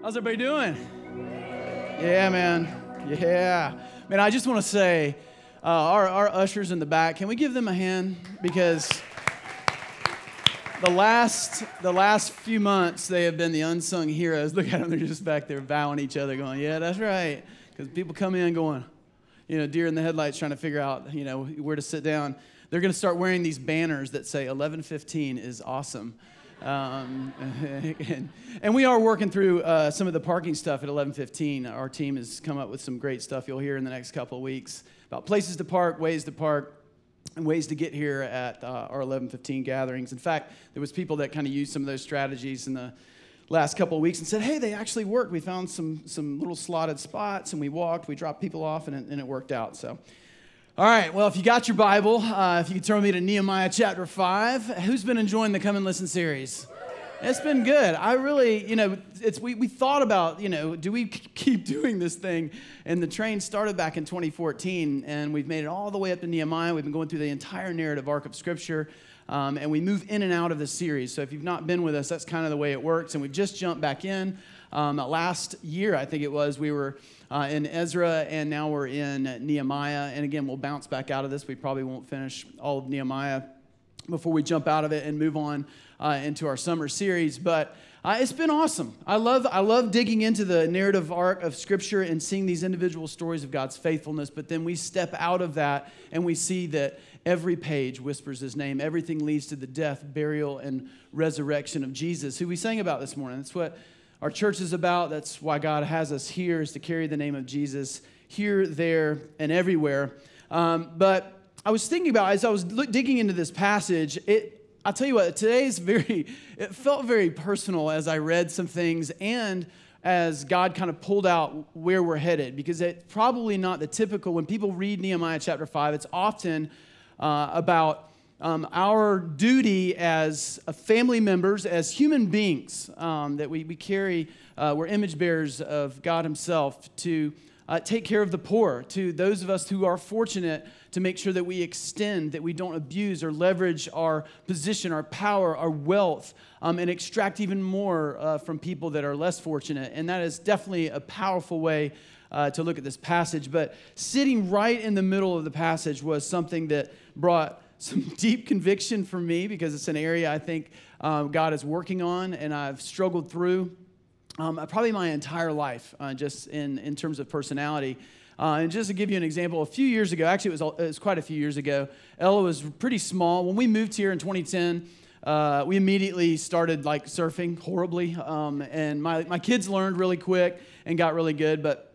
How's everybody doing? Yeah, man. Yeah. Man, I just want to say, uh, our, our ushers in the back, can we give them a hand? Because the last, the last few months, they have been the unsung heroes. Look at them, they're just back there bowing each other, going, Yeah, that's right. Because people come in going, you know, deer in the headlights trying to figure out, you know, where to sit down. They're going to start wearing these banners that say 1115 is awesome. Um, and, and, we are working through uh, some of the parking stuff at 1115. Our team has come up with some great stuff you'll hear in the next couple of weeks about places to park, ways to park, and ways to get here at uh, our 1115 gatherings. In fact, there was people that kind of used some of those strategies in the last couple of weeks and said, hey, they actually worked. We found some, some little slotted spots and we walked, we dropped people off, and and it worked out. So all right, well, if you got your Bible, uh, if you could turn me to Nehemiah chapter 5. Who's been enjoying the Come and Listen series? It's been good. I really, you know, it's we, we thought about, you know, do we keep doing this thing? And the train started back in 2014, and we've made it all the way up to Nehemiah. We've been going through the entire narrative arc of Scripture, um, and we move in and out of the series. So if you've not been with us, that's kind of the way it works. And we've just jumped back in. Um, last year, I think it was, we were uh, in Ezra, and now we're in Nehemiah. And again, we'll bounce back out of this. We probably won't finish all of Nehemiah before we jump out of it and move on uh, into our summer series. But uh, it's been awesome. I love, I love digging into the narrative arc of Scripture and seeing these individual stories of God's faithfulness. But then we step out of that and we see that every page whispers His name. Everything leads to the death, burial, and resurrection of Jesus, who we sang about this morning. That's what our church is about. That's why God has us here, is to carry the name of Jesus here, there, and everywhere. Um, but I was thinking about, as I was digging into this passage, it, I'll tell you what, today is very, it felt very personal as I read some things and as God kind of pulled out where we're headed, because it's probably not the typical, when people read Nehemiah chapter 5, it's often uh, about um, our duty as family members, as human beings, um, that we, we carry, uh, we're image bearers of God Himself, to uh, take care of the poor, to those of us who are fortunate to make sure that we extend, that we don't abuse or leverage our position, our power, our wealth, um, and extract even more uh, from people that are less fortunate. And that is definitely a powerful way uh, to look at this passage. But sitting right in the middle of the passage was something that brought some deep conviction for me because it's an area I think um, God is working on and I've struggled through um, probably my entire life, uh, just in, in terms of personality. Uh, and just to give you an example, a few years ago, actually, it was, it was quite a few years ago, Ella was pretty small. When we moved here in 2010, uh, we immediately started like surfing horribly. Um, and my, my kids learned really quick and got really good, but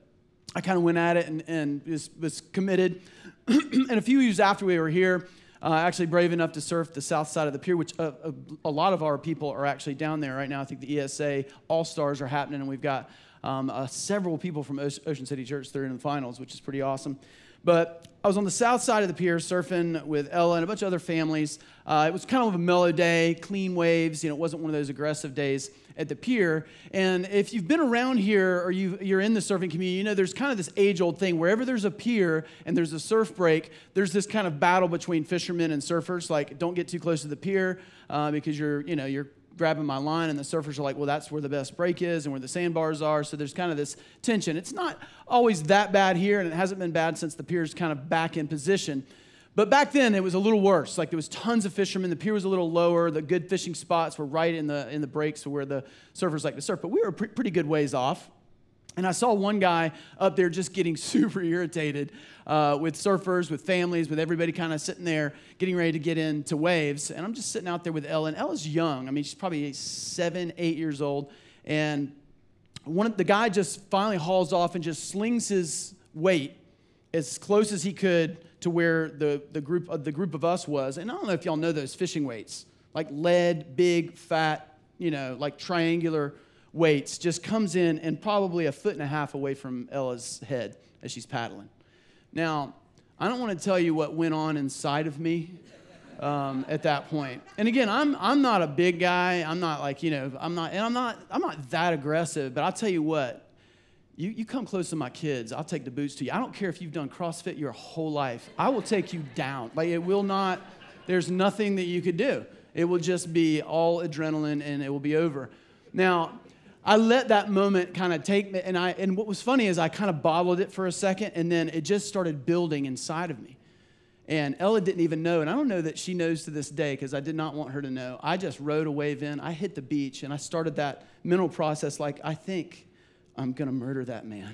I kind of went at it and, and was, was committed. and a few years after we were here, uh, actually brave enough to surf the south side of the pier, which a, uh, a, uh, a, lot of our people are actually down there right now. I think the ESA All Stars are happening, and we've got um, uh, several people from Ocean City Church that are in the finals, which is pretty awesome. But I was on the south side of the pier surfing with Ella and a bunch of other families. Uh, it was kind of a mellow day, clean waves. You know, it wasn't one of those aggressive days at the pier. And if you've been around here or you, are in the surfing community, you know there's kind of this age old thing. Wherever there's a pier and there's a surf break, there's this kind of battle between fishermen and surfers. Like, don't get too close to the pier uh, because you're, you know, you're grabbing my line and the surfers are like well that's where the best break is and where the sandbars are so there's kind of this tension it's not always that bad here and it hasn't been bad since the pier's kind of back in position but back then it was a little worse. Like there was tons of fishermen. The pier was a little lower. The good fishing spots were right in the in the breaks where the surfers like to surf. But we were pre- pretty good ways off. And I saw one guy up there just getting super irritated uh, with surfers, with families, with everybody kind of sitting there getting ready to get into waves. And I'm just sitting out there with Ellen. Ella's young. I mean, she's probably seven, eight years old. And one of, the guy just finally hauls off and just slings his weight as close as he could to where the, the, group, uh, the group of us was. And I don't know if y'all know those fishing weights, like lead, big, fat, you know, like triangular weights, just comes in and probably a foot and a half away from Ella's head as she's paddling. Now, I don't want to tell you what went on inside of me um, at that point. And again, I'm, I'm not a big guy. I'm not like, you know, I'm not, and I'm not, I'm not that aggressive, but I'll tell you what, you, you come close to my kids, I'll take the boots to you. I don't care if you've done CrossFit your whole life. I will take you down. Like it will not, there's nothing that you could do. It will just be all adrenaline and it will be over. Now, I let that moment kind of take me, and I and what was funny is I kind of bottled it for a second, and then it just started building inside of me. And Ella didn't even know, and I don't know that she knows to this day because I did not want her to know. I just rode a wave in, I hit the beach, and I started that mental process like, I think I'm gonna murder that man.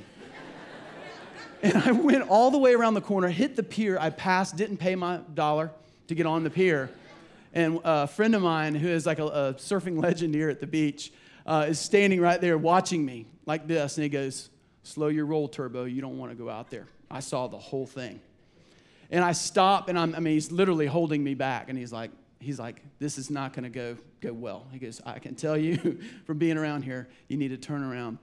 and I went all the way around the corner, hit the pier, I passed, didn't pay my dollar to get on the pier. And a friend of mine who is like a, a surfing legend here at the beach uh, is standing right there watching me like this, and he goes, Slow your roll, Turbo, you don't wanna go out there. I saw the whole thing. And I stop, and I'm, I mean, he's literally holding me back, and he's like, he's like, this is not going to go go well. He goes, I can tell you from being around here, you need to turn around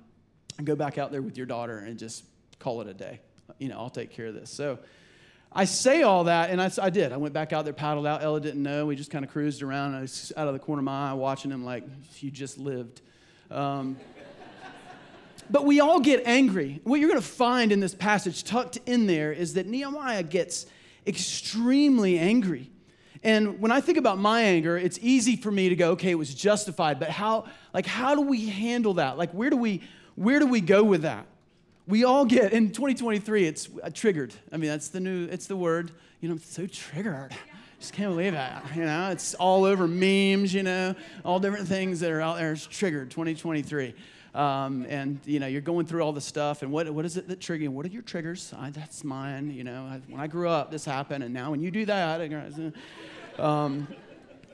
and go back out there with your daughter and just call it a day. You know, I'll take care of this. So I say all that, and I, I did. I went back out there, paddled out. Ella didn't know. We just kind of cruised around. I was out of the corner of my eye watching him like, you just lived. Um, but we all get angry. What you're going to find in this passage tucked in there is that Nehemiah gets extremely angry. And when I think about my anger, it's easy for me to go, okay, it was justified, but how like how do we handle that? Like where do we where do we go with that? We all get in 2023 it's uh, triggered. I mean, that's the new it's the word. You know, I'm so triggered. Just can't believe that. You know, it's all over memes, you know, all different things that are out there. It's triggered 2023. Um, and you know you're going through all the stuff and what, what is it that triggers what are your triggers I, that's mine you know I, when i grew up this happened and now when you do that um,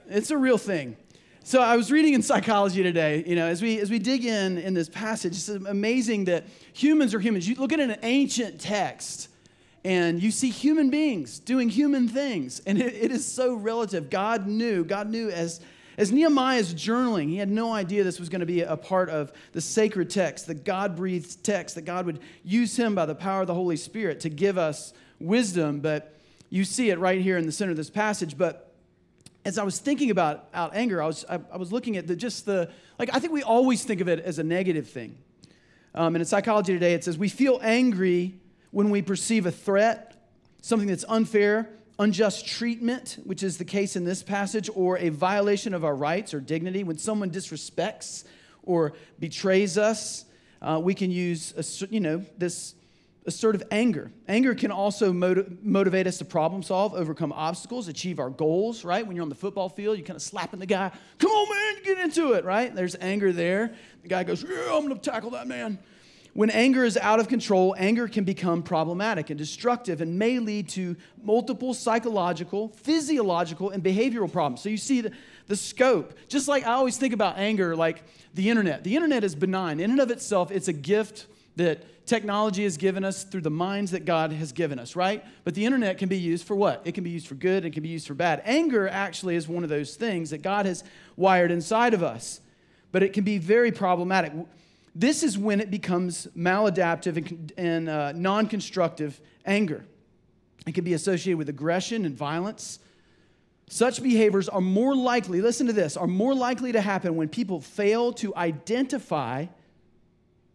it's a real thing so i was reading in psychology today you know as we as we dig in in this passage it's amazing that humans are humans you look at an ancient text and you see human beings doing human things and it, it is so relative god knew god knew as as Nehemiah is journaling, he had no idea this was going to be a part of the sacred text, the God breathed text, that God would use him by the power of the Holy Spirit to give us wisdom. But you see it right here in the center of this passage. But as I was thinking about out anger, I was, I, I was looking at the, just the, like, I think we always think of it as a negative thing. Um, and in psychology today, it says we feel angry when we perceive a threat, something that's unfair, unjust treatment, which is the case in this passage, or a violation of our rights or dignity, when someone disrespects or betrays us, uh, we can use, you know, this assertive anger. Anger can also motiv- motivate us to problem solve, overcome obstacles, achieve our goals, right? When you're on the football field, you're kind of slapping the guy, come on, man, get into it, right? There's anger there. The guy goes, yeah, I'm going to tackle that man. When anger is out of control, anger can become problematic and destructive and may lead to multiple psychological, physiological, and behavioral problems. So you see the, the scope. Just like I always think about anger, like the internet. The internet is benign. In and of itself, it's a gift that technology has given us through the minds that God has given us, right? But the internet can be used for what? It can be used for good, it can be used for bad. Anger actually is one of those things that God has wired inside of us, but it can be very problematic. This is when it becomes maladaptive and, and uh, non constructive anger. It can be associated with aggression and violence. Such behaviors are more likely, listen to this, are more likely to happen when people fail to identify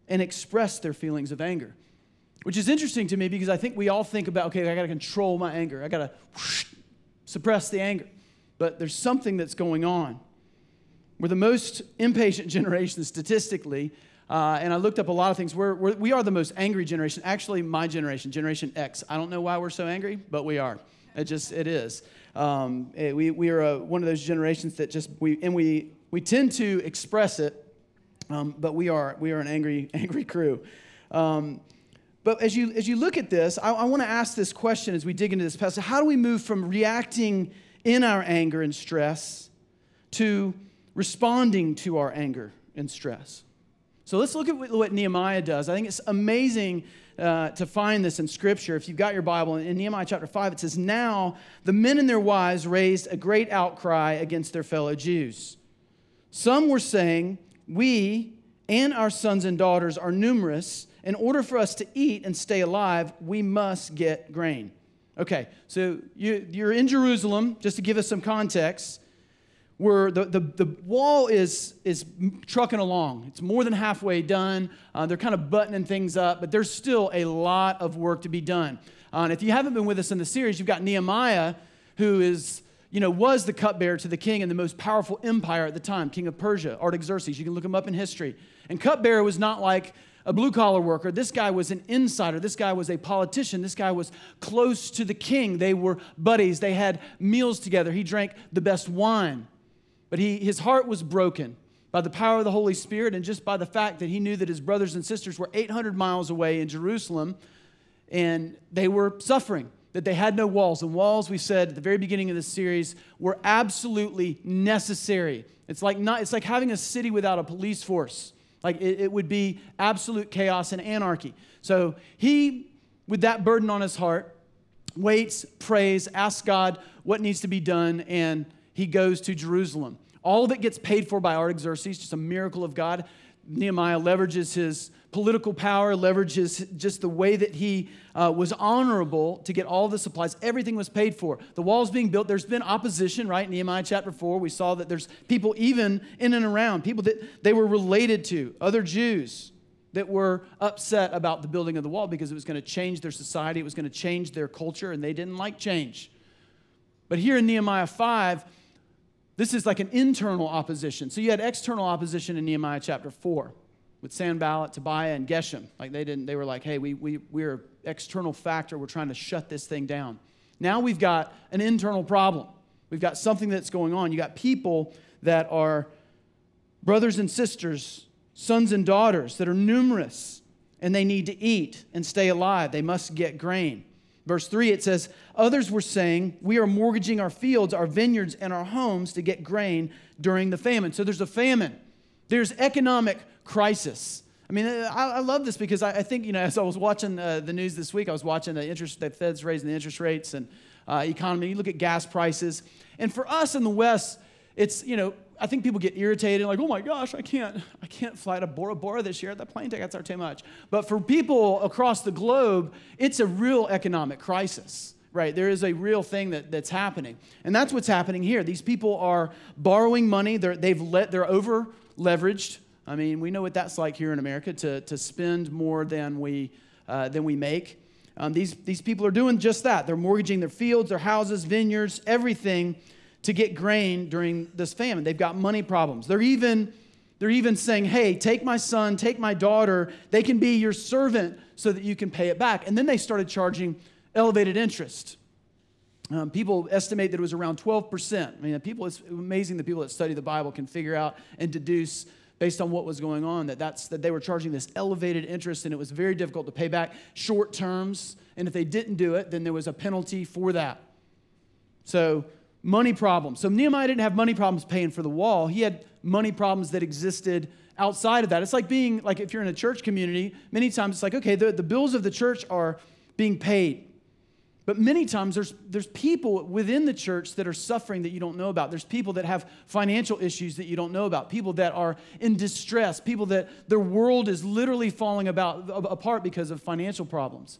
and express their feelings of anger. Which is interesting to me because I think we all think about, okay, I gotta control my anger, I gotta whoosh, suppress the anger. But there's something that's going on. We're the most impatient generation statistically, uh, and I looked up a lot of things. We're, we're, we are the most angry generation. Actually, my generation, Generation X. I don't know why we're so angry, but we are. It just, it is. Um, it, we, we are a, one of those generations that just, we, and we, we tend to express it, um, but we are, we are an angry, angry crew. Um, but as you, as you look at this, I, I want to ask this question as we dig into this passage. How do we move from reacting in our anger and stress to responding to our anger and stress? So let's look at what Nehemiah does. I think it's amazing uh, to find this in Scripture. If you've got your Bible, in Nehemiah chapter 5, it says, Now the men and their wives raised a great outcry against their fellow Jews. Some were saying, We and our sons and daughters are numerous. In order for us to eat and stay alive, we must get grain. Okay, so you, you're in Jerusalem, just to give us some context where the, the, the wall is, is trucking along. It's more than halfway done. Uh, they're kind of buttoning things up, but there's still a lot of work to be done. Uh, and if you haven't been with us in the series, you've got Nehemiah, who is you know, was the cupbearer to the king and the most powerful empire at the time, king of Persia, Artaxerxes. You can look him up in history. And cupbearer was not like a blue collar worker. This guy was an insider. This guy was a politician. This guy was close to the king. They were buddies. They had meals together. He drank the best wine. But he, his heart was broken by the power of the Holy Spirit and just by the fact that he knew that his brothers and sisters were 800 miles away in Jerusalem and they were suffering that they had no walls. And walls, we said at the very beginning of this series, were absolutely necessary. It's like, not, it's like having a city without a police force. Like it, it would be absolute chaos and anarchy. So he, with that burden on his heart, waits, prays, asks God what needs to be done, and he goes to Jerusalem. All of it gets paid for by Artaxerxes, just a miracle of God. Nehemiah leverages his political power, leverages just the way that he uh, was honorable to get all the supplies. Everything was paid for. The wall's being built. There's been opposition, right? Nehemiah chapter 4, we saw that there's people even in and around, people that they were related to, other Jews that were upset about the building of the wall because it was going to change their society, it was going to change their culture, and they didn't like change. But here in Nehemiah 5, this is like an internal opposition. So you had external opposition in Nehemiah chapter 4 with Sanballat, Tobiah, and Geshem. Like they didn't, they were like, hey, we, we, we're external factor. We're trying to shut this thing down. Now we've got an internal problem. We've got something that's going on. You got people that are brothers and sisters, sons and daughters that are numerous, and they need to eat and stay alive. They must get grain. Verse 3, it says, Others were saying, We are mortgaging our fields, our vineyards, and our homes to get grain during the famine. So there's a famine, there's economic crisis. I mean, I, I love this because I, I, think, you know, as I was watching uh, the news this week, I was watching the interest, the Fed's raising the interest rates and uh, economy. You look at gas prices. And for us in the West, it's, you know, I think people get irritated, like, oh my gosh, I can't, I can't fly to Bora Bora this year. The plane tickets are too much. But for people across the globe, it's a real economic crisis, right? There is a real thing that, that's happening. And that's what's happening here. These people are borrowing money. They're, they've let, they're over leveraged. I mean, we know what that's like here in America to, to spend more than we, uh, than we make. Um, these, these people are doing just that. They're mortgaging their fields, their houses, vineyards, everything to get grain during this famine. They've got money problems. They're even, they're even saying, hey, take my son, take my daughter. They can be your servant so that you can pay it back. And then they started charging elevated interest. Um, people estimate that it was around 12%. I mean, people, it's amazing the people that study the Bible can figure out and deduce based on what was going on that that's that they were charging this elevated interest and it was very difficult to pay back short terms and if they didn't do it then there was a penalty for that so money problems. So Nehemiah didn't have money problems paying for the wall. He had money problems that existed outside of that. It's like being, like if you're in a church community, many times it's like, okay, the, the bills of the church are being paid. But many times there's, there's people within the church that are suffering that you don't know about. There's people that have financial issues that you don't know about. People that are in distress. People that their world is literally falling about, apart because of financial problems.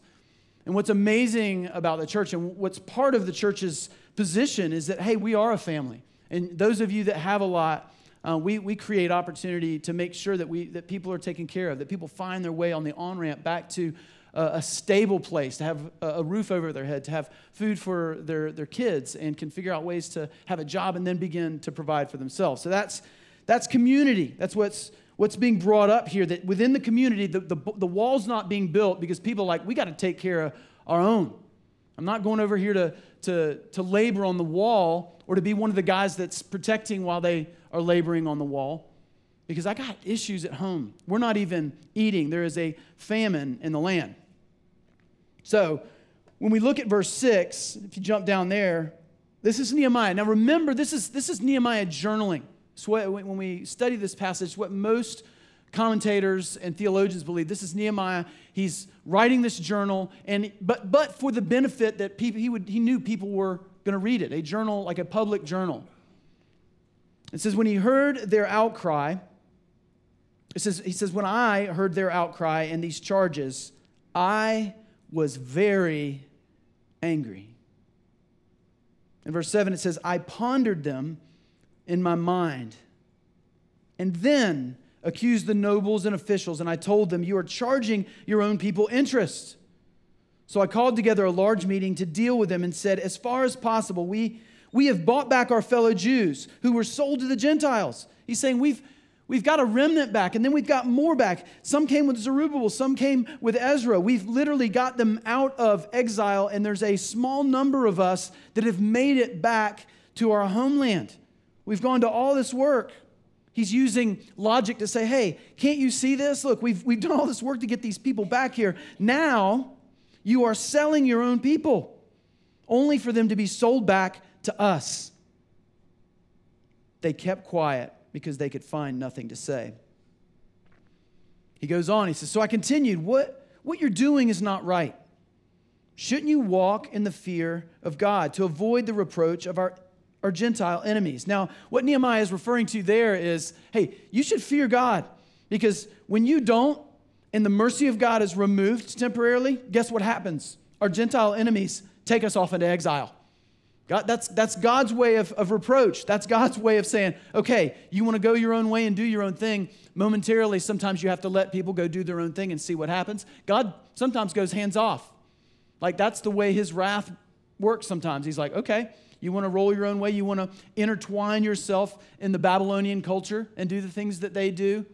And what's amazing about the church and what's part of the church's position is that, hey, we are a family. And those of you that have a lot, uh, we, we create opportunity to make sure that, we, that people are taken care of, that people find their way on the on ramp back to a, a stable place, to have a, a, roof over their head, to have food for their, their kids, and can figure out ways to have a job and then begin to provide for themselves. So that's, that's community. That's what's, what's being brought up here that within the community, the, the, the wall's not being built because people are like, we got to take care of our own. I'm not going over here to, to, to labor on the wall or to be one of the guys that's protecting while they are laboring on the wall because I got issues at home. We're not even eating, there is a famine in the land. So, when we look at verse 6, if you jump down there, this is Nehemiah. Now remember, this is, this is Nehemiah journaling. So when we study this passage, what most commentators and theologians believe this is Nehemiah. He's writing this journal, and but but for the benefit that people he would he knew people were going to read it, a journal like a public journal. It says when he heard their outcry. It says he says when I heard their outcry and these charges, I was very angry. In verse 7, it says, I pondered them in my mind. And then accused the nobles and officials, and I told them, You are charging your own people interest. So I called together a large meeting to deal with them and said, As far as possible, we, We have bought back our fellow Jews who were sold to the Gentiles. He's saying we've, we've got a remnant back, and then we've got more back. Some came with Zerubbabel, some came with Ezra. We've literally got them out of exile, and there's a small number of us that have made it back to our homeland. We've gone to all this work. He's using logic to say, hey, can't you see this? Look, we've, we've done all this work to get these people back here. Now you are selling your own people only for them to be sold back to us. They kept quiet because they could find nothing to say. He goes on, he says, So I continued, What, what you're doing is not right. Shouldn't you walk in the fear of God to avoid the reproach of our, our Gentile enemies? Now, what Nehemiah is referring to there is hey, you should fear God because when you don't, and the mercy of God is removed temporarily, guess what happens? Our Gentile enemies take us off into exile. God, that's, that's God's way of, of reproach. That's God's way of saying, okay, you want to go your own way and do your own thing. Momentarily, sometimes you have to let people go do their own thing and see what happens. God sometimes goes hands off. Like that's the way his wrath works sometimes. He's like, okay, you want to roll your own way, you want to intertwine yourself in the Babylonian culture and do the things that they do,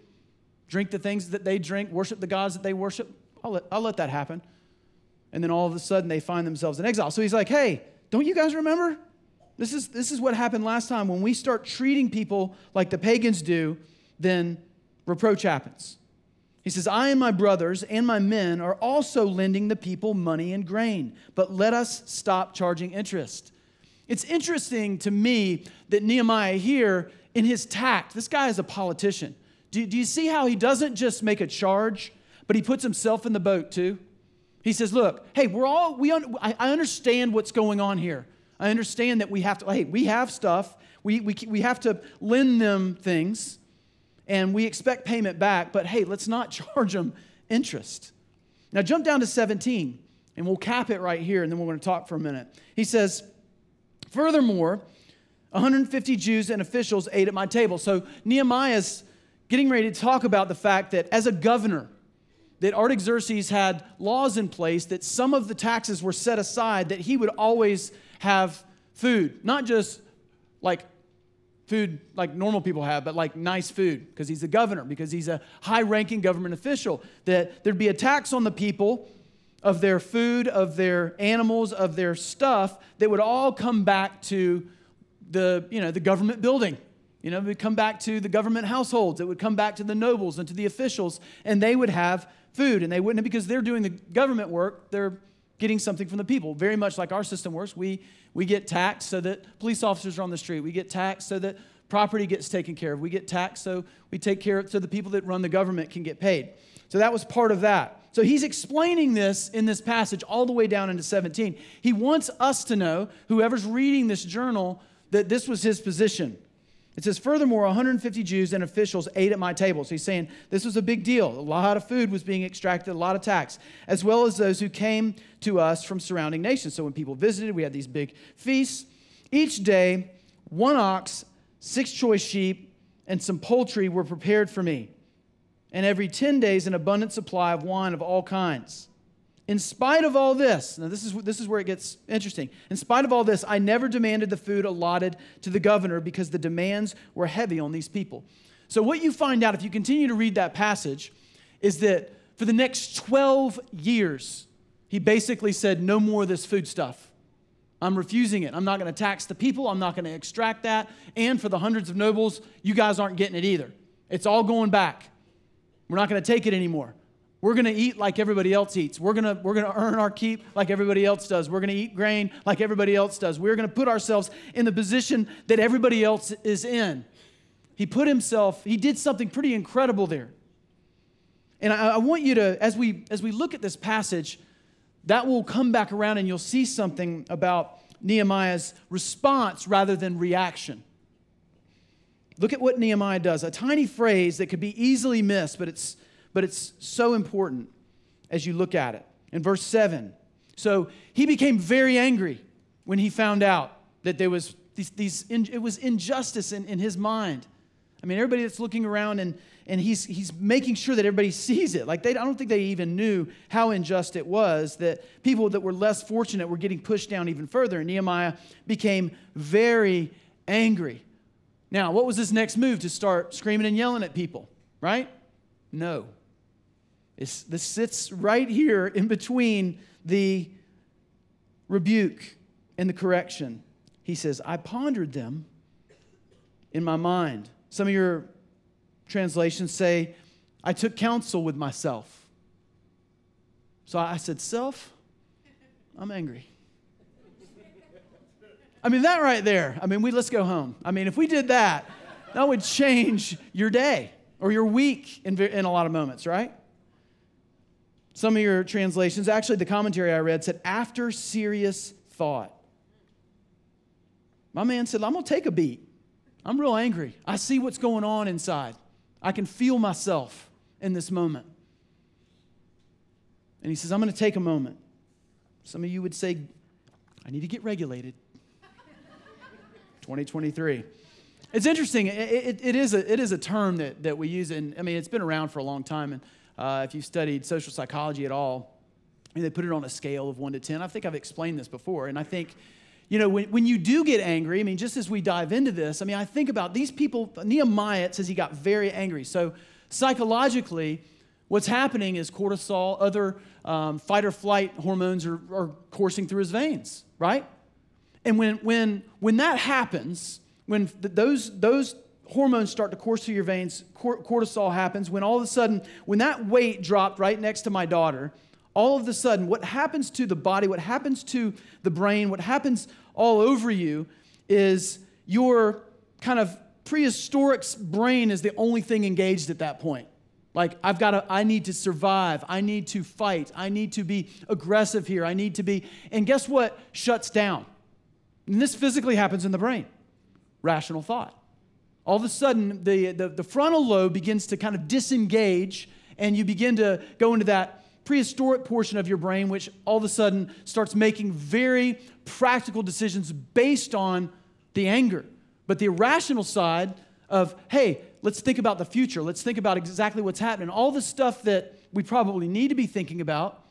drink the things that they drink, worship the gods that they worship. I'll let, I'll let that happen. And then all of a sudden they find themselves in exile. So he's like, hey, don't you guys remember? This is, this is what happened last time. When we start treating people like the pagans do, then reproach happens. He says, I and my brothers and my men are also lending the people money and grain, but let us stop charging interest. It's interesting to me that Nehemiah here, in his tact, this guy is a politician. Do, do you see how he doesn't just make a charge, but he puts himself in the boat too? He says, Look, hey, we're all, we un- I, I understand what's going on here. I understand that we have to, hey, we have stuff. We, we, we have to lend them things and we expect payment back, but hey, let's not charge them interest. Now, jump down to 17 and we'll cap it right here and then we're going to talk for a minute. He says, Furthermore, 150 Jews and officials ate at my table. So Nehemiah's getting ready to talk about the fact that as a governor, that Artaxerxes had laws in place that some of the taxes were set aside that he would always have food, not just like food like normal people have, but like nice food because he's a governor, because he's a high ranking government official. That there'd be a tax on the people of their food, of their animals, of their stuff that would all come back to the, you know, the government building. You know, it would come back to the government households. It would come back to the nobles and to the officials, and they would have food. And they wouldn't, because they're doing the government work, they're getting something from the people. Very much like our system works. We, we get taxed so that police officers are on the street. We get taxed so that property gets taken care of. We get taxed so we take care of so the people that run the government can get paid. So that was part of that. So he's explaining this in this passage all the way down into 17. He wants us to know, whoever's reading this journal, that this was his position. It says, furthermore, 150 Jews and officials ate at my table. So he's saying this was a big deal. A lot of food was being extracted, a lot of tax, as well as those who came to us from surrounding nations. So when people visited, we had these big feasts. Each day, one ox, six choice sheep, and some poultry were prepared for me. And every 10 days, an abundant supply of wine of all kinds. In spite of all this, now this is, this is where it gets interesting. In spite of all this, I never demanded the food allotted to the governor because the demands were heavy on these people. So, what you find out if you continue to read that passage is that for the next 12 years, he basically said, No more of this food stuff. I'm refusing it. I'm not going to tax the people. I'm not going to extract that. And for the hundreds of nobles, you guys aren't getting it either. It's all going back. We're not going to take it anymore. We're going to eat like everybody else eats. We're going to, we're going to earn our keep like everybody else does. We're going to eat grain like everybody else does. We're going to put ourselves in the position that everybody else is in. He put himself, he did something pretty incredible there. And I, I want you to, as we, as we look at this passage, that will come back around and you'll see something about Nehemiah's response rather than reaction. Look at what Nehemiah does. A tiny phrase that could be easily missed, but it's but it's so important as you look at it. In verse 7, so he became very angry when he found out that there was these, these it was injustice in, in his mind. I mean, everybody that's looking around and, and he's, he's making sure that everybody sees it. Like, they, I don't think they even knew how unjust it was that people that were less fortunate were getting pushed down even further. And Nehemiah became very angry. Now, what was his next move? To start screaming and yelling at people, right? No. It's, this sits right here in between the rebuke and the correction. He says, I pondered them in my mind. Some of your translations say, I took counsel with myself. So I said, Self, I'm angry. I mean, that right there, I mean, we, let's go home. I mean, if we did that, that would change your day or your week in, in a lot of moments, right? Some of your translations, actually, the commentary I read said, after serious thought. My man said, I'm going to take a beat. I'm real angry. I see what's going on inside. I can feel myself in this moment. And he says, I'm going to take a moment. Some of you would say, I need to get regulated. 2023. It's interesting. It, it, it, is a, it is a term that, that we use, and I mean, it's been around for a long time. And uh, if you've studied social psychology at all, they put it on a scale of one to 10. I think I've explained this before. And I think you know, when, when you do get angry, I mean, just as we dive into this, I mean, I think about these people, Nehemiah, says he got very angry. So psychologically, what's happening is cortisol, other um, fight or flight hormones are, are coursing through his veins, right? And when, when, when that happens, when those, those hormones start to course through your veins, cortisol happens, when all of a sudden, when that weight dropped right next to my daughter, all of a sudden, what happens to the body, what happens to the brain, what happens all over you is your kind of prehistoric brain is the only thing engaged at that point. Like, I've got to, I need to survive. I need to fight. I need to be aggressive here. I need to be, and guess what shuts down? And this physically happens in the brain rational thought. All of a sudden, the, the, the frontal lobe begins to kind of disengage, and you begin to go into that prehistoric portion of your brain, which all of a sudden starts making very practical decisions based on the anger. But the irrational side of, hey, let's think about the future. Let's think about exactly what's happening. All the stuff that we probably need to be thinking about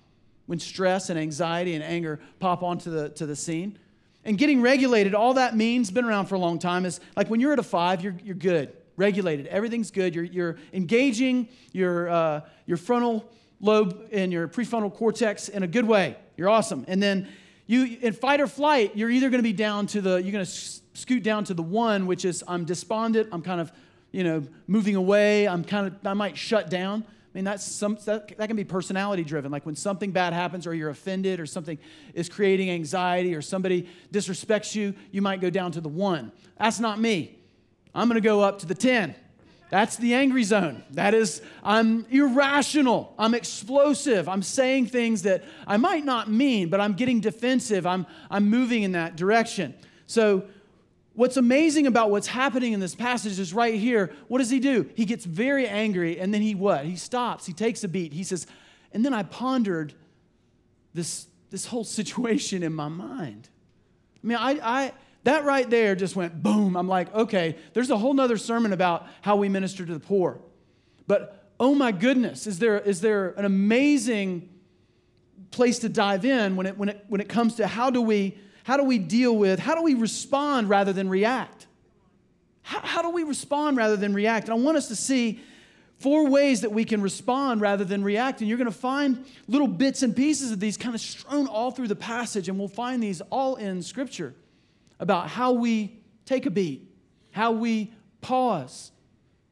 when stress and anxiety and anger pop onto the, to the scene. And getting regulated, all that means, been around for a long time, is like when you're at a five, you're, you're good, regulated. Everything's good. You're, you're engaging your, uh, your frontal lobe and your prefrontal cortex in a good way. You're awesome. And then you in fight or flight, you're either going to be down to the you're going to scoot down to the one, which is I'm despondent. I'm kind of you know moving away. I'm kind of I might shut down. I mean, that's some, that, that can be personality driven. Like when something bad happens or you're offended or something is creating anxiety or somebody disrespects you, you might go down to the one. That's not me. I'm going to go up to the 10. That's the angry zone. That is, I'm irrational. I'm explosive. I'm saying things that I might not mean, but I'm getting defensive. I'm, I'm moving in that direction. So, what's amazing about what's happening in this passage is right here. What does he do? He gets very angry, and then he what? He stops. He takes a beat. He says, and then I pondered this, this whole situation in my mind. I mean, I, I that right there just went boom. I'm like, okay, there's a whole nother sermon about how we minister to the poor. But oh my goodness, is there, is there an amazing place to dive in when it, when, it, when it comes to how do we how do we deal with how do we respond rather than react how, how do we respond rather than react and i want us to see four ways that we can respond rather than react and you're going to find little bits and pieces of these kind of strewn all through the passage and we'll find these all in scripture about how we take a beat, how we pause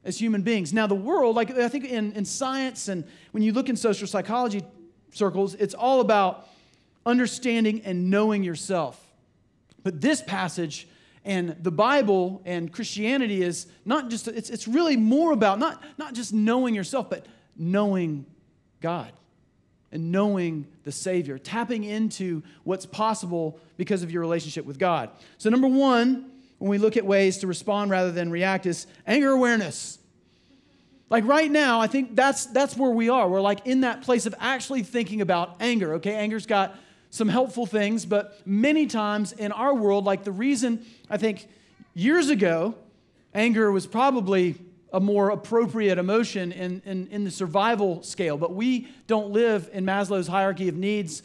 as human beings. Now, the world, like I think in, in science and when you look in social psychology circles, it's all about understanding and knowing yourself. But this passage and the Bible and Christianity is not just, it's, it's really more about not, not just knowing yourself, but knowing God and knowing the Savior, tapping into what's possible because of your relationship with God. So, number one, when we look at ways to respond rather than react, is anger awareness. Like right now, I think that's, that's where we are. We're like in that place of actually thinking about anger. Okay, anger's got some helpful things, but many times in our world, like the reason I think years ago, anger was probably a more appropriate emotion in, in, in the survival scale. But we don't live in Maslow's hierarchy of needs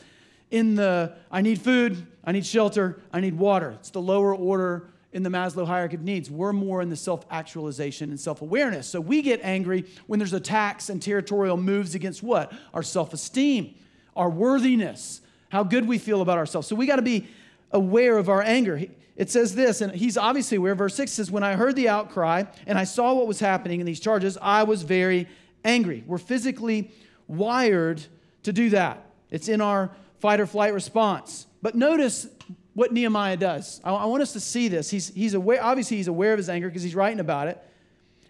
in the I need food, I need shelter, I need water. It's the lower order in the Maslow hierarchy of needs. We're more in the self actualization and self awareness. So we get angry when there's attacks and territorial moves against what? Our self esteem, our worthiness, how good we feel about ourselves. So we got to be aware of our anger. It says this, and he's obviously aware. Verse 6 says, When I heard the outcry and I saw what was happening in these charges, I was very angry. We're physically wired to do that, it's in our fight or flight response. But notice what Nehemiah does. I, want us to see this. He's, he's aware, obviously, he's aware of his anger because he's writing about it.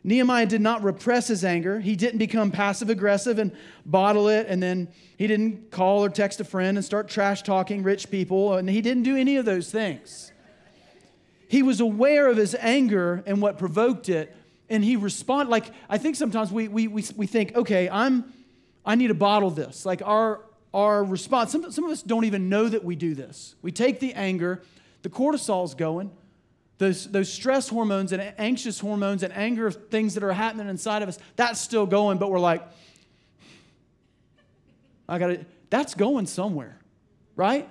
Nehemiah did not repress his anger. He didn't become passive aggressive and bottle it. And then he didn't call or text a friend and start trash talking rich people. And he didn't do any of those things. He was aware of his anger and what provoked it. And he responded. Like, I think sometimes we, we, we, we think, okay, I'm, I need to bottle this. Like, our, our response, some, some of us don't even know that we do this. We take the anger, the cortisol's going those, those stress hormones and anxious hormones and anger things that are happening inside of us, that's still going, but we're like, I got it. That's going somewhere, right?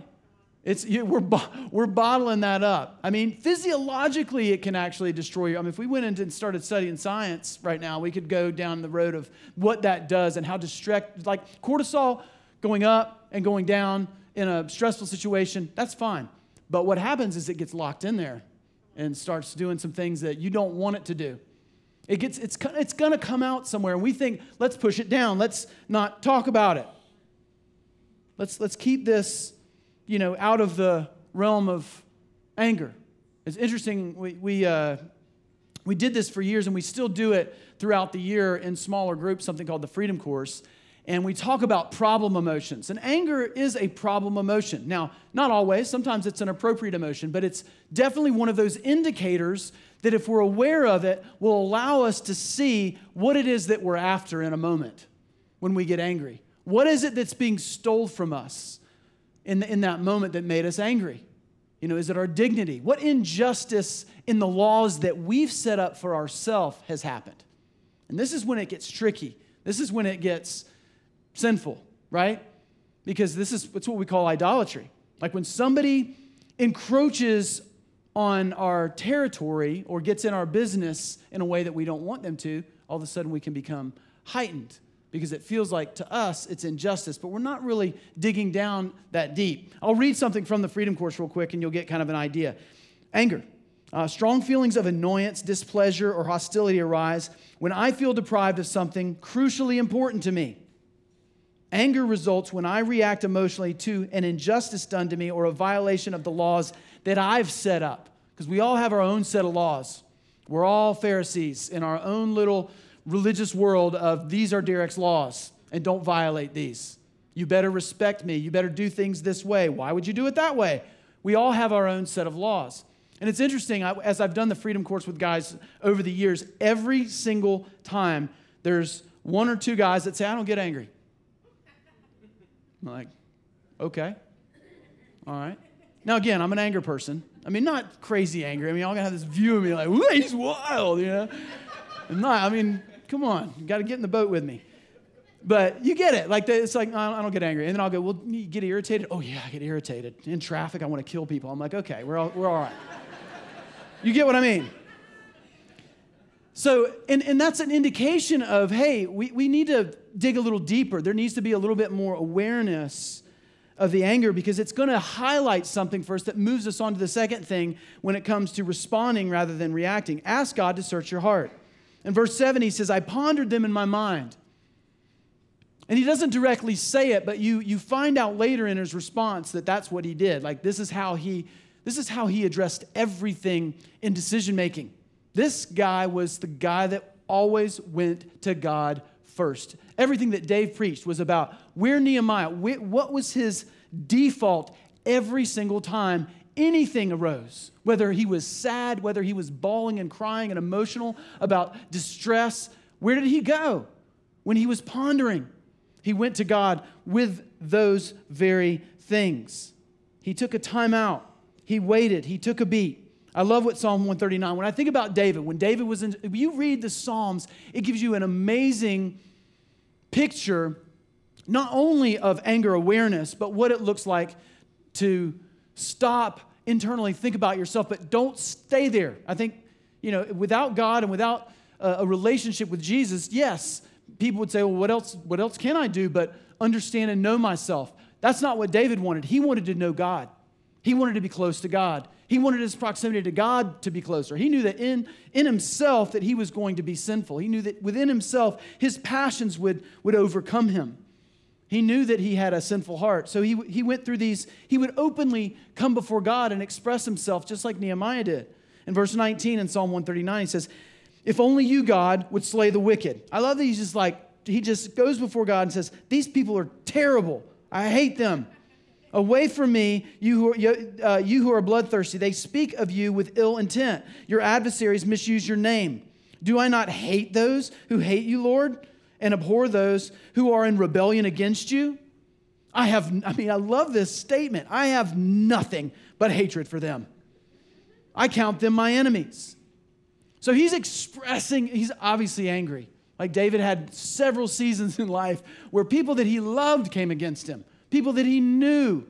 It's, we're, we're bottling that up. I mean, physiologically, it can actually destroy you. I mean, if we went into and started studying science right now, we could go down the road of what that does and how distract, like cortisol going up and going down in a stressful situation, that's fine. But what happens is it gets locked in there and starts doing some things that you don't want it to do. It gets, it's, it's going to come out somewhere, and we think, let's push it down. Let's not talk about it. Let's, let's keep this, you know, out of the realm of anger. It's interesting, we, we, uh, we did this for years, and we still do it throughout the year in smaller groups, something called the Freedom Course and we talk about problem emotions. And anger is a problem emotion. Now, not always, sometimes it's an appropriate emotion, but it's definitely one of those indicators that if we're aware of it, will allow us to see what it is that we're after in a moment when we get angry. What is it that's being stole from us in, the, in that moment that made us angry? You know, is it our dignity? What injustice in the laws that we've set up for ourselves has happened? And this is when it gets tricky. This is when it gets sinful, right? Because this is it's what we call idolatry. Like when somebody encroaches on our territory or gets in our business in a way that we don't want them to, all of a sudden we can become heightened because it feels like to us it's injustice, but we're not really digging down that deep. I'll read something from the Freedom Course real quick and you'll get kind of an idea. Anger. Uh, strong feelings of annoyance, displeasure, or hostility arise when I feel deprived of something crucially important to me. Anger results when I react emotionally to an injustice done to me or a violation of the laws that I've set up. Because we all have our own set of laws. We're all Pharisees in our own little religious world of these are Derek's laws and don't violate these. You better respect me. You better do things this way. Why would you do it that way? We all have our own set of laws. And it's interesting, as I've done the freedom course with guys over the years, every single time there's one or two guys that say, I don't get angry. I'm like, okay, all right. Now, again, I'm an anger person. I mean, not crazy angry. I mean, y'all gonna have this view of me like, he's wild, you know? I'm not, I mean, come on, you gotta get in the boat with me. But you get it. Like, it's like, I don't get angry. And then I'll go, well, you get irritated? Oh, yeah, I get irritated. In traffic, I wanna kill people. I'm like, okay, we're all, we're all right. you get what I mean? So, and, and that's an indication of, hey, we, we need to dig a little deeper. There needs to be a little bit more awareness of the anger because it's going to highlight something us that moves us on to the second thing when it comes to responding rather than reacting. Ask God to search your heart. In verse 7, he says, I pondered them in my mind. And he doesn't directly say it, but you, you find out later in his response that that's what he did. Like, this is how he, this is how he addressed everything in decision making. This guy was the guy that always went to God first. Everything that Dave preached was about where Nehemiah, what was his default every single time anything arose, whether he was sad, whether he was bawling and crying and emotional about distress. Where did he go? When he was pondering, he went to God with those very things. He took a time out, he waited, he took a beat. I love what Psalm 139, when I think about David, when David was in, if you read the Psalms, it gives you an amazing picture, not only of anger awareness, but what it looks like to stop internally, think about yourself, but don't stay there. I think, you know, without God and without a, relationship with Jesus, yes, people would say, well, what else, what else can I do but understand and know myself? That's not what David wanted. He wanted to know God. He wanted to be close to God. He wanted his proximity to God to be closer. He knew that in, in himself that he was going to be sinful. He knew that within himself his passions would, would overcome him. He knew that he had a sinful heart. So he, he went through these, he would openly come before God and express himself just like Nehemiah did. In verse 19 in Psalm 139, he says, If only you, God, would slay the wicked. I love that he's just like, he just goes before God and says, These people are terrible. I hate them. Away from me, you who, are, uh, you who are bloodthirsty. They speak of you with ill intent. Your adversaries misuse your name. Do I not hate those who hate you, Lord, and abhor those who are in rebellion against you? I have, I mean, I love this statement. I have nothing but hatred for them. I count them my enemies. So he's expressing, he's obviously angry. Like David had several seasons in life where people that he loved came against him people that he knew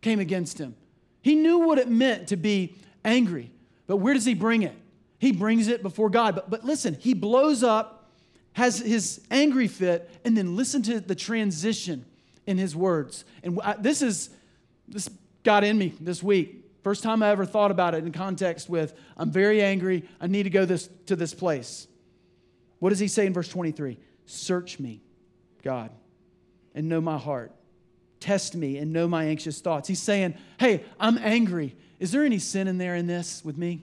came against him. He knew what it meant to be angry. But where does he bring it? He brings it before God. But, but listen, he blows up, has his angry fit, and then listen to the transition in his words. And I, this is, this got in me this week. First time I ever thought about it in context with, I'm very angry. I need to go this, to this place. What does he say in verse 23? Search me, God, and know my heart. Test me and know my anxious thoughts. He's saying, Hey, I'm angry. Is there any sin in there in this with me?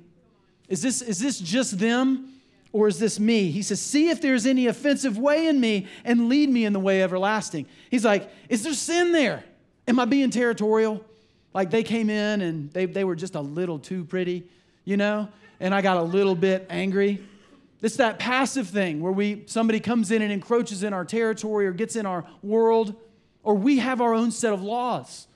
Is this, is this just them or is this me? He says, See if there's any offensive way in me and lead me in the way everlasting. He's like, Is there sin there? Am I being territorial? Like they came in and they, they were just a little too pretty, you know? And I got a little bit angry. It's that passive thing where we somebody comes in and encroaches in our territory or gets in our world or we have our own set of laws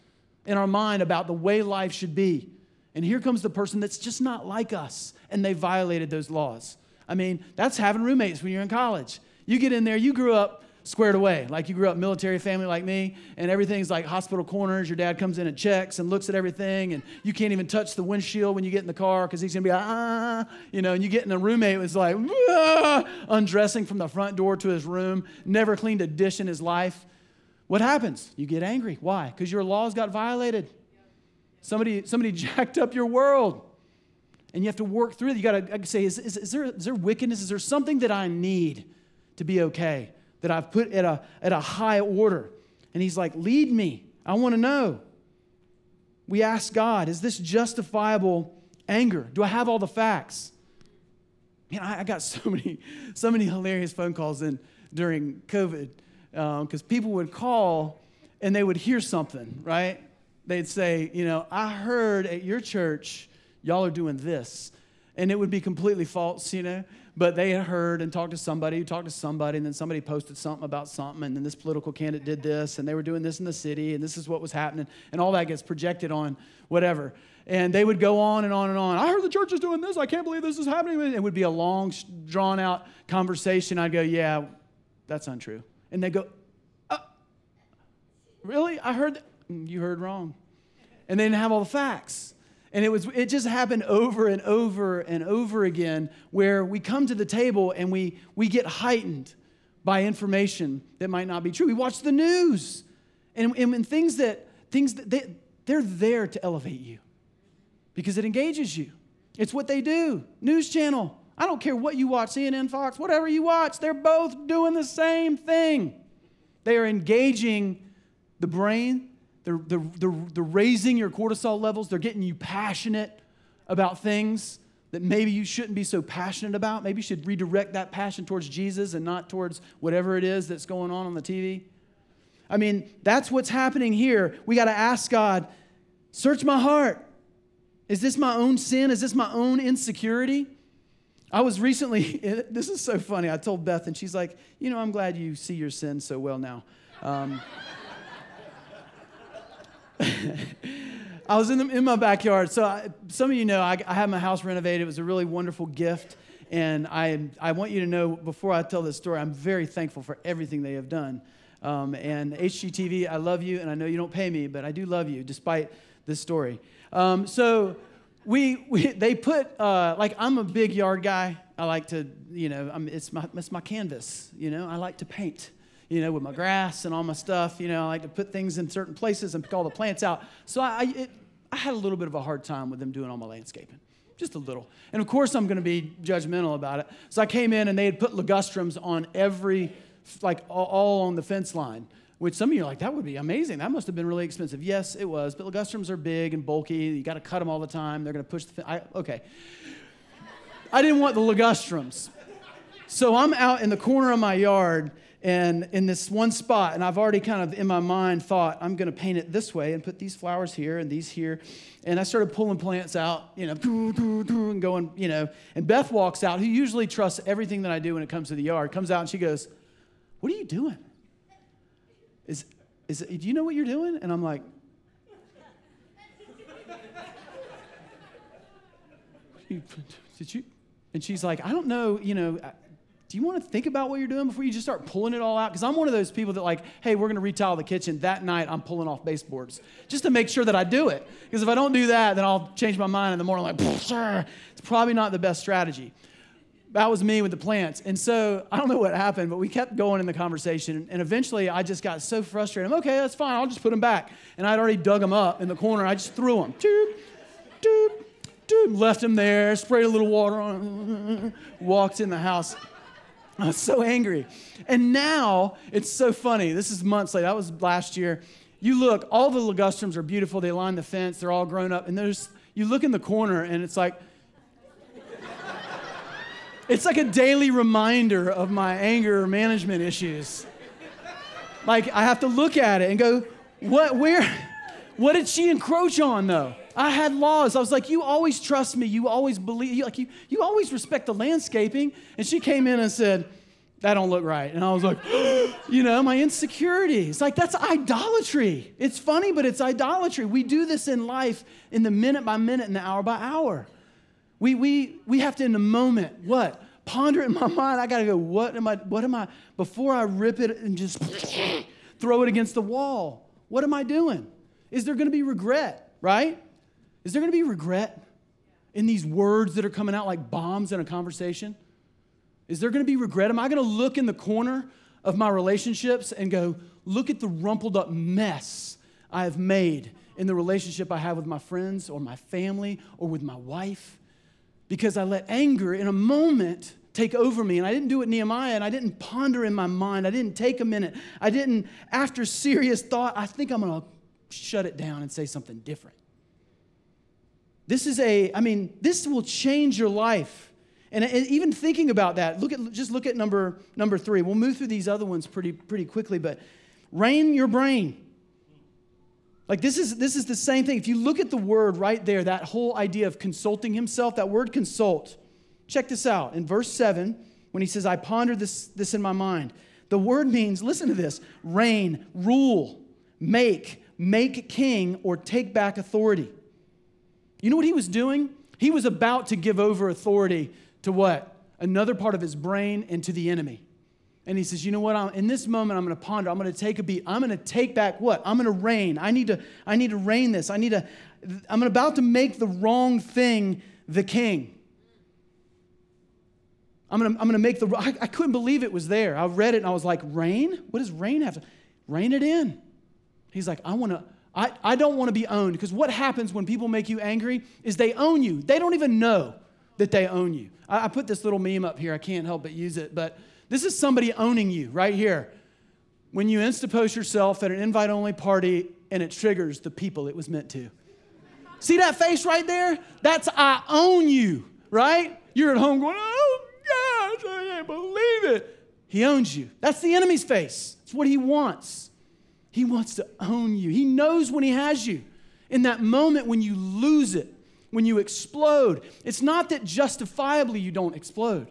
in our mind about the way life should be. And here comes the person that's just not like us, and they violated those laws. I mean, that's having roommates when you're in college. You get in there, you grew up squared away, like you grew up military family like me, and everything's like hospital corners. Your dad comes in and checks and looks at everything, and you can't even touch the windshield when you get in the car because he's gonna be like, ah, you know, and you get in a roommate was like, ah, undressing from the front door to his room, never cleaned a dish in his life. What happens? You get angry. Why? Because your laws got violated. Somebody, somebody jacked up your world. And you have to work through it. You got to say, is, is, is, there, is there wickedness? Is there something that I need to be okay that I've put at a, at a high order? And he's like, lead me. I want to know. We ask God, is this justifiable anger? Do I have all the facts? Man, I, I got so many, so many hilarious phone calls in during COVID because um, people would call and they would hear something, right? They'd say, you know, I heard at your church, y'all are doing this. And it would be completely false, you know, but they had heard and talked to somebody who talked to somebody, and then somebody posted something about something, and then this political candidate did this, and they were doing this in the city, and this is what was happening, and all that gets projected on whatever. And they would go on and on and on. I heard the church is doing this. I can't believe this is happening. It would be a long, drawn out conversation. I'd go, yeah, that's untrue. And they go, uh, Really? I heard that. Mm, you heard wrong. And they didn't have all the facts. And it, was, it just happened over and over and over again where we come to the table and we, we get heightened by information that might not be true. We watch the news and, and, and things that, things that they, they're there to elevate you because it engages you. It's what they do. News channel. I don't care what you watch, CNN, Fox, whatever you watch, they're both doing the same thing. They are engaging the brain, they're, they're, they're, they're raising your cortisol levels, they're getting you passionate about things that maybe you shouldn't be so passionate about. Maybe you should redirect that passion towards Jesus and not towards whatever it is that's going on on the TV. I mean, that's what's happening here. We got to ask God, search my heart. Is this my own sin? Is this my own insecurity? I was recently, this is so funny. I told Beth, and she's like, You know, I'm glad you see your sin so well now. Um, I was in, the, in my backyard. So I, some of you know I, I had my house renovated. It was a really wonderful gift. And I, I want you to know before I tell this story, I'm very thankful for everything they have done. Um, and HGTV, I love you, and I know you don't pay me, but I do love you despite this story. Um, so we, we, they put, uh, like, I'm a big yard guy. I like to, you know, I'm, it's, my, it's my canvas, you know, I like to paint you know, with my grass and all my stuff. You know, I like to put things in certain places and pick all the plants out. So I, it, I had a little bit of a hard time with them doing all my landscaping, just a little. And of course, I'm going to be judgmental about it. So I came in and they had put ligustrums on every, like all on the fence line. Which some of you are like, that would be amazing. That must have been really expensive. Yes, it was. But ligustrums are big and bulky. You got to cut them all the time. They're going to push the. I, okay. I didn't want the ligustrums. So I'm out in the corner of my yard and in this one spot, and I've already kind of in my mind thought, I'm going to paint it this way and put these flowers here and these here. And I started pulling plants out, you know, and going, you know. And Beth walks out, who usually trusts everything that I do when it comes to the yard, comes out and she goes, What are you doing? Is, is, do you know what you're doing? And I'm like, Did you? And she's like, I don't know, you know uh, do you want to think about what you're doing before you just start pulling it all out? Because I'm one of those people that, like, hey, we're going to retile the kitchen. That night, I'm pulling off baseboards just to make sure that I do it. Because if I don't do that, then I'll change my mind in the morning, like, sure. It's probably not the best strategy. That was me with the plants. And so I don't know what happened, but we kept going in the conversation. And eventually, I just got so frustrated. I'm okay, that's fine. I'll just put them back. And I'd already dug them up in the corner. I just threw them. Doop, doop, doop. Left them there, sprayed a little water on them, walked in the house. I was so angry. And now it's so funny. This is months later. That was last year. You look, all the ligustrums are beautiful. They line the fence. They're all grown up. And there's, you look in the corner and it's like, it's like a daily reminder of my anger management issues. Like I have to look at it and go, what, where, what did she encroach on though? I had laws. I was like, you always trust me. You always believe, like you, you always respect the landscaping. And she came in and said, that don't look right. And I was like, you know, my insecurity. It's like, that's idolatry. It's funny, but it's idolatry. We do this in life in the minute by minute and the hour by hour. We, we, we have to, in the moment, what? Ponder it in my mind. I got to go, what am I, what am I, before I rip it and just throw it against the wall, what am I doing? Is there going to be regret, right? Is there going to be regret in these words that are coming out like bombs in a conversation? Is there going to be regret? Am I going to look in the corner of my relationships and go, look at the rumpled up mess I have made in the relationship I have with my friends or my family or with my wife? Because I let anger in a moment take over me. And I didn't do it Nehemiah, and I didn't ponder in my mind. I didn't take a minute. I didn't, after serious thought, I think I'm going to shut it down and say something different. This is a, I mean, this will change your life. And, even thinking about that, look at just look at number number three. We'll move through these other ones pretty pretty quickly, but rein your brain. Like this is this is the same thing. If you look at the word right there, that whole idea of consulting himself, that word consult. Check this out in verse seven when he says, "I pondered this this in my mind." The word means, listen to this: reign, rule, make, make king, or take back authority. You know what he was doing? He was about to give over authority to what? Another part of his brain and to the enemy. And he says, You know what? I'm, in this moment, I'm going to ponder. I'm going to take a beat. I'm going to take back what? I'm going to reign. I need to, I need to reign this. I need to, I'm about to make the wrong thing the king. I'm going to, I'm going to make the, I, I couldn't believe it was there. I read it and I was like, Rain? What does rain have to, it in? He's like, I want to, I, I don't want to be owned because what happens when people make you angry is they own you. They don't even know that they own you. I, I put this little meme up here. I can't help but use it, but this is somebody owning you right here. When you insta-post yourself at an invite-only party and it triggers the people it was meant to. See that face right there? That's I own you, right? You're at home going, oh gosh, I can't believe it. He owns you. That's the enemy's face. It's what he wants. He wants to own you. He knows when He has you. In that moment when you lose it, when you explode, it's not that justifiably you don't explode.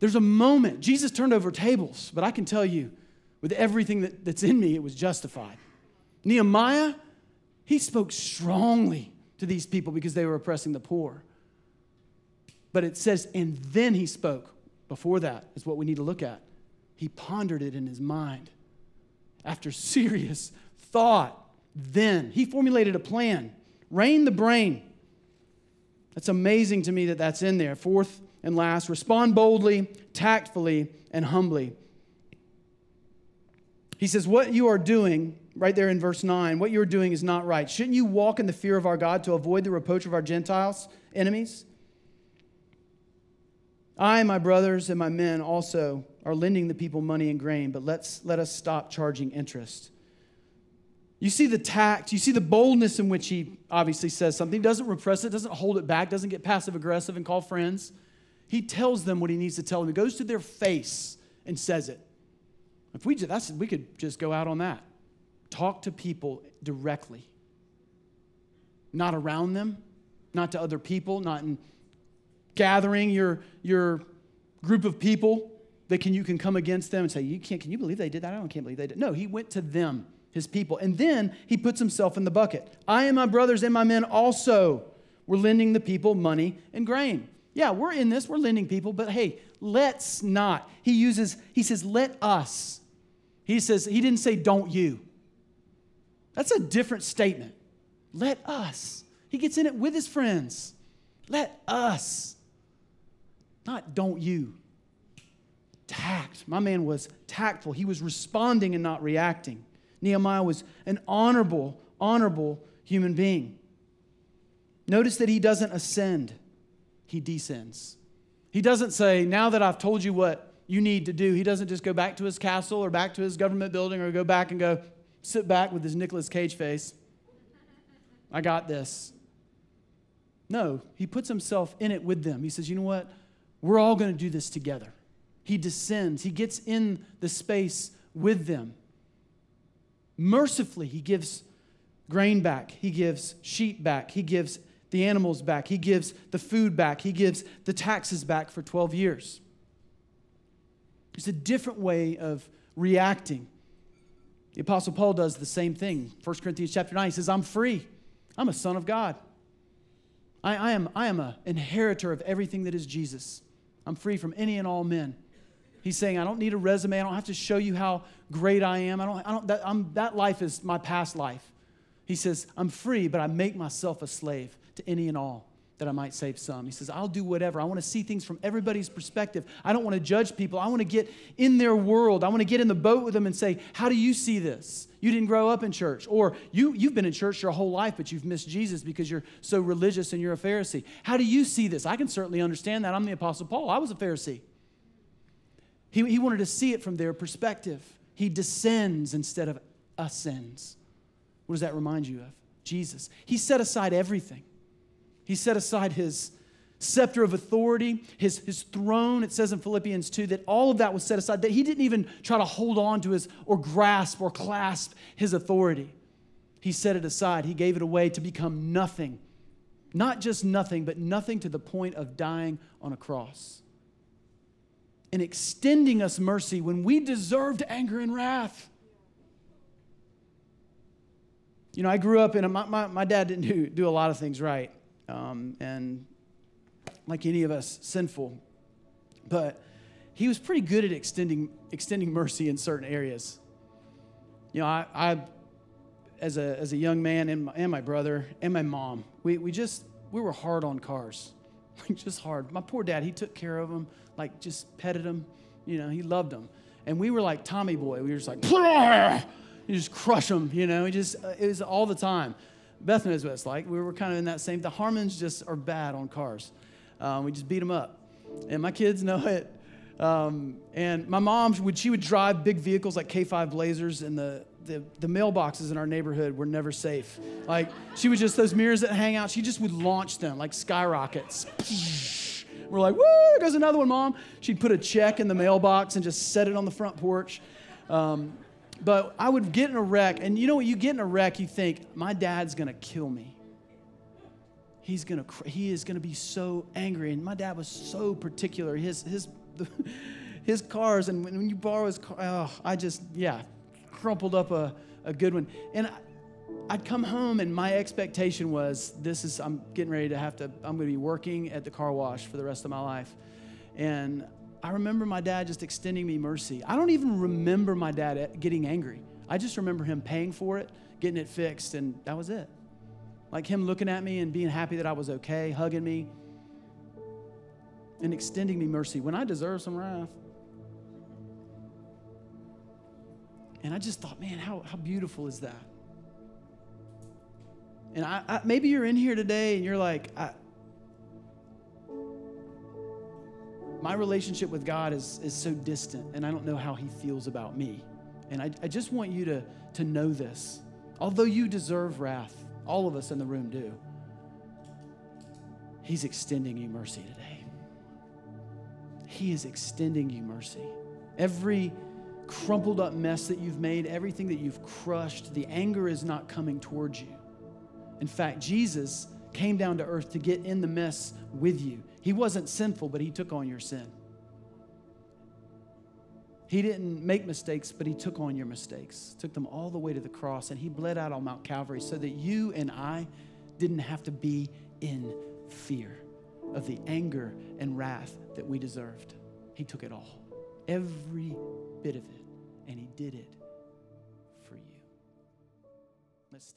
There's a moment. Jesus turned over tables, but I can tell you, with everything that, that's in me, it was justified. Nehemiah, He spoke strongly to these people because they were oppressing the poor. But it says, and then he spoke. Before that is what we need to look at. He pondered it in his mind. After serious thought, then he formulated a plan. Rein the brain. That's amazing to me that that's in there. Fourth and last, respond boldly, tactfully, and humbly. He says, What you are doing, right there in verse 9, what you are doing is not right. Shouldn't you walk in the fear of our God to avoid the reproach of our Gentiles, enemies? I, my brothers, and my men also are lending the people money and grain, but let's, let us stop charging interest. You see the tact, you see the boldness in which he obviously says something. He doesn't repress it, doesn't hold it back, doesn't get passive aggressive and call friends. He tells them what he needs to tell them. He goes to their face and says it. If we, that's, we could just go out on that. Talk to people directly, not around them, not to other people, not in gathering your, your group of people that can, you can come against them and say, you can't, Can you believe they did that? I don't, can't believe they did. No, he went to them, his people. And then he puts himself in the bucket. I and my brothers and my men also were lending the people money and grain. Yeah, we're in this, we're lending people, but hey, let's not. He uses, he says, let us. He says, he didn't say, don't you. That's a different statement. Let us. He gets in it with his friends. Let us. Not don't you. Tact. My man was tactful. He was responding and not reacting. Nehemiah was an honorable, honorable human being. Notice that he doesn't ascend, he descends. He doesn't say, Now that I've told you what you need to do, he doesn't just go back to his castle or back to his government building or go back and go sit back with his Nicolas Cage face. I got this. No, he puts himself in it with them. He says, You know what? We're all going to do this together. He descends, he gets in the space with them. Mercifully, he gives grain back, he gives sheep back, he gives the animals back, he gives the food back, he gives the taxes back for 12 years. It's a different way of reacting. The Apostle Paul does the same thing. 1 Corinthians chapter 9, he says, I'm free. I'm a son of God. I, I am, I am an inheritor of everything that is Jesus. I'm free from any and all men. He's saying, I don't need a resume. I don't have to show you how great I am. I don't, I don't, that, I'm, that life is my past life. He says, I'm free, but I make myself a slave to any and all that I might save some. He says, I'll do whatever. I want to see things from everybody's perspective. I don't want to judge people. I want to get in their world. I want to get in the boat with them and say, How do you see this? You didn't grow up in church. Or you, you've been in church your whole life, but you've missed Jesus because you're so religious and you're a Pharisee. How do you see this? I can certainly understand that. I'm the Apostle Paul. I was a Pharisee. He, he wanted to see it from their perspective. He descends instead of ascends. What does that remind you of? Jesus. He set aside everything. He set aside his scepter of authority, his, his throne. It says in Philippians 2 that all of that was set aside, that he didn't even try to hold on to his or grasp or clasp his authority. He set it aside, he gave it away to become nothing. Not just nothing, but nothing to the point of dying on a cross. And extending us mercy when we deserved anger and wrath. You know, I grew up in a, my, my, my dad didn't do, do a lot of things right. Um, and like any of us, sinful. But he was pretty good at extending, extending mercy in certain areas. You know, I, I as, a, as a young man and my, and my brother and my mom, we, we just, we were hard on cars. Like, just hard. My poor dad, he took care of them, like, just petted them. You know, he loved them. And we were like Tommy Boy. We were just like, you just crush them, you know, he just, uh, it was all the time. Beth knows what it's like. We were kind of in that same, the Harmons just are bad on cars. Um, we just beat them up. And my kids know it. Um, and my mom would she would drive big vehicles like K5 Blazers, and the, the the mailboxes in our neighborhood were never safe. Like she would just those mirrors that hang out, she just would launch them like skyrockets. We're like, woo, there goes another one, mom. She'd put a check in the mailbox and just set it on the front porch. Um, but I would get in a wreck, and you know what? You get in a wreck, you think, my dad's gonna kill me he's gonna he is gonna be so angry. And my dad was so particular. His his his cars, and when you borrow his car, oh, I just yeah, crumpled up a, a good one. And I'd come home and my expectation was this is, I'm getting ready to have to, I'm to be working at the car wash for the rest of my life. And I remember my dad just extending me mercy. I don't even remember my dad getting angry. I just remember him paying for it, getting it fixed, and that was it. Like him looking at me and being happy that I was okay, hugging me, and extending me mercy when I deserve some wrath. And I just thought, man, how, how beautiful is that? And I, I, maybe you're in here today and you're like, I, my relationship with God is, is so distant and I don't know how he feels about me. And I, I just want you to, to know this. Although you deserve wrath, all of us in the room do, he's extending you mercy today. He is extending you mercy. Every crumpled up mess that you've made, everything that you've crushed, the anger is not coming towards you. In fact, Jesus came down to earth to get in the mess with you. He wasn't sinful, but he took on your sin. He didn't make mistakes, but he took on your mistakes, took them all the way to the cross, and he bled out on Mount Calvary so that you and I didn't have to be in fear of the anger and wrath that we deserved. He took it all, every bit of it, and he did it for you. Let's.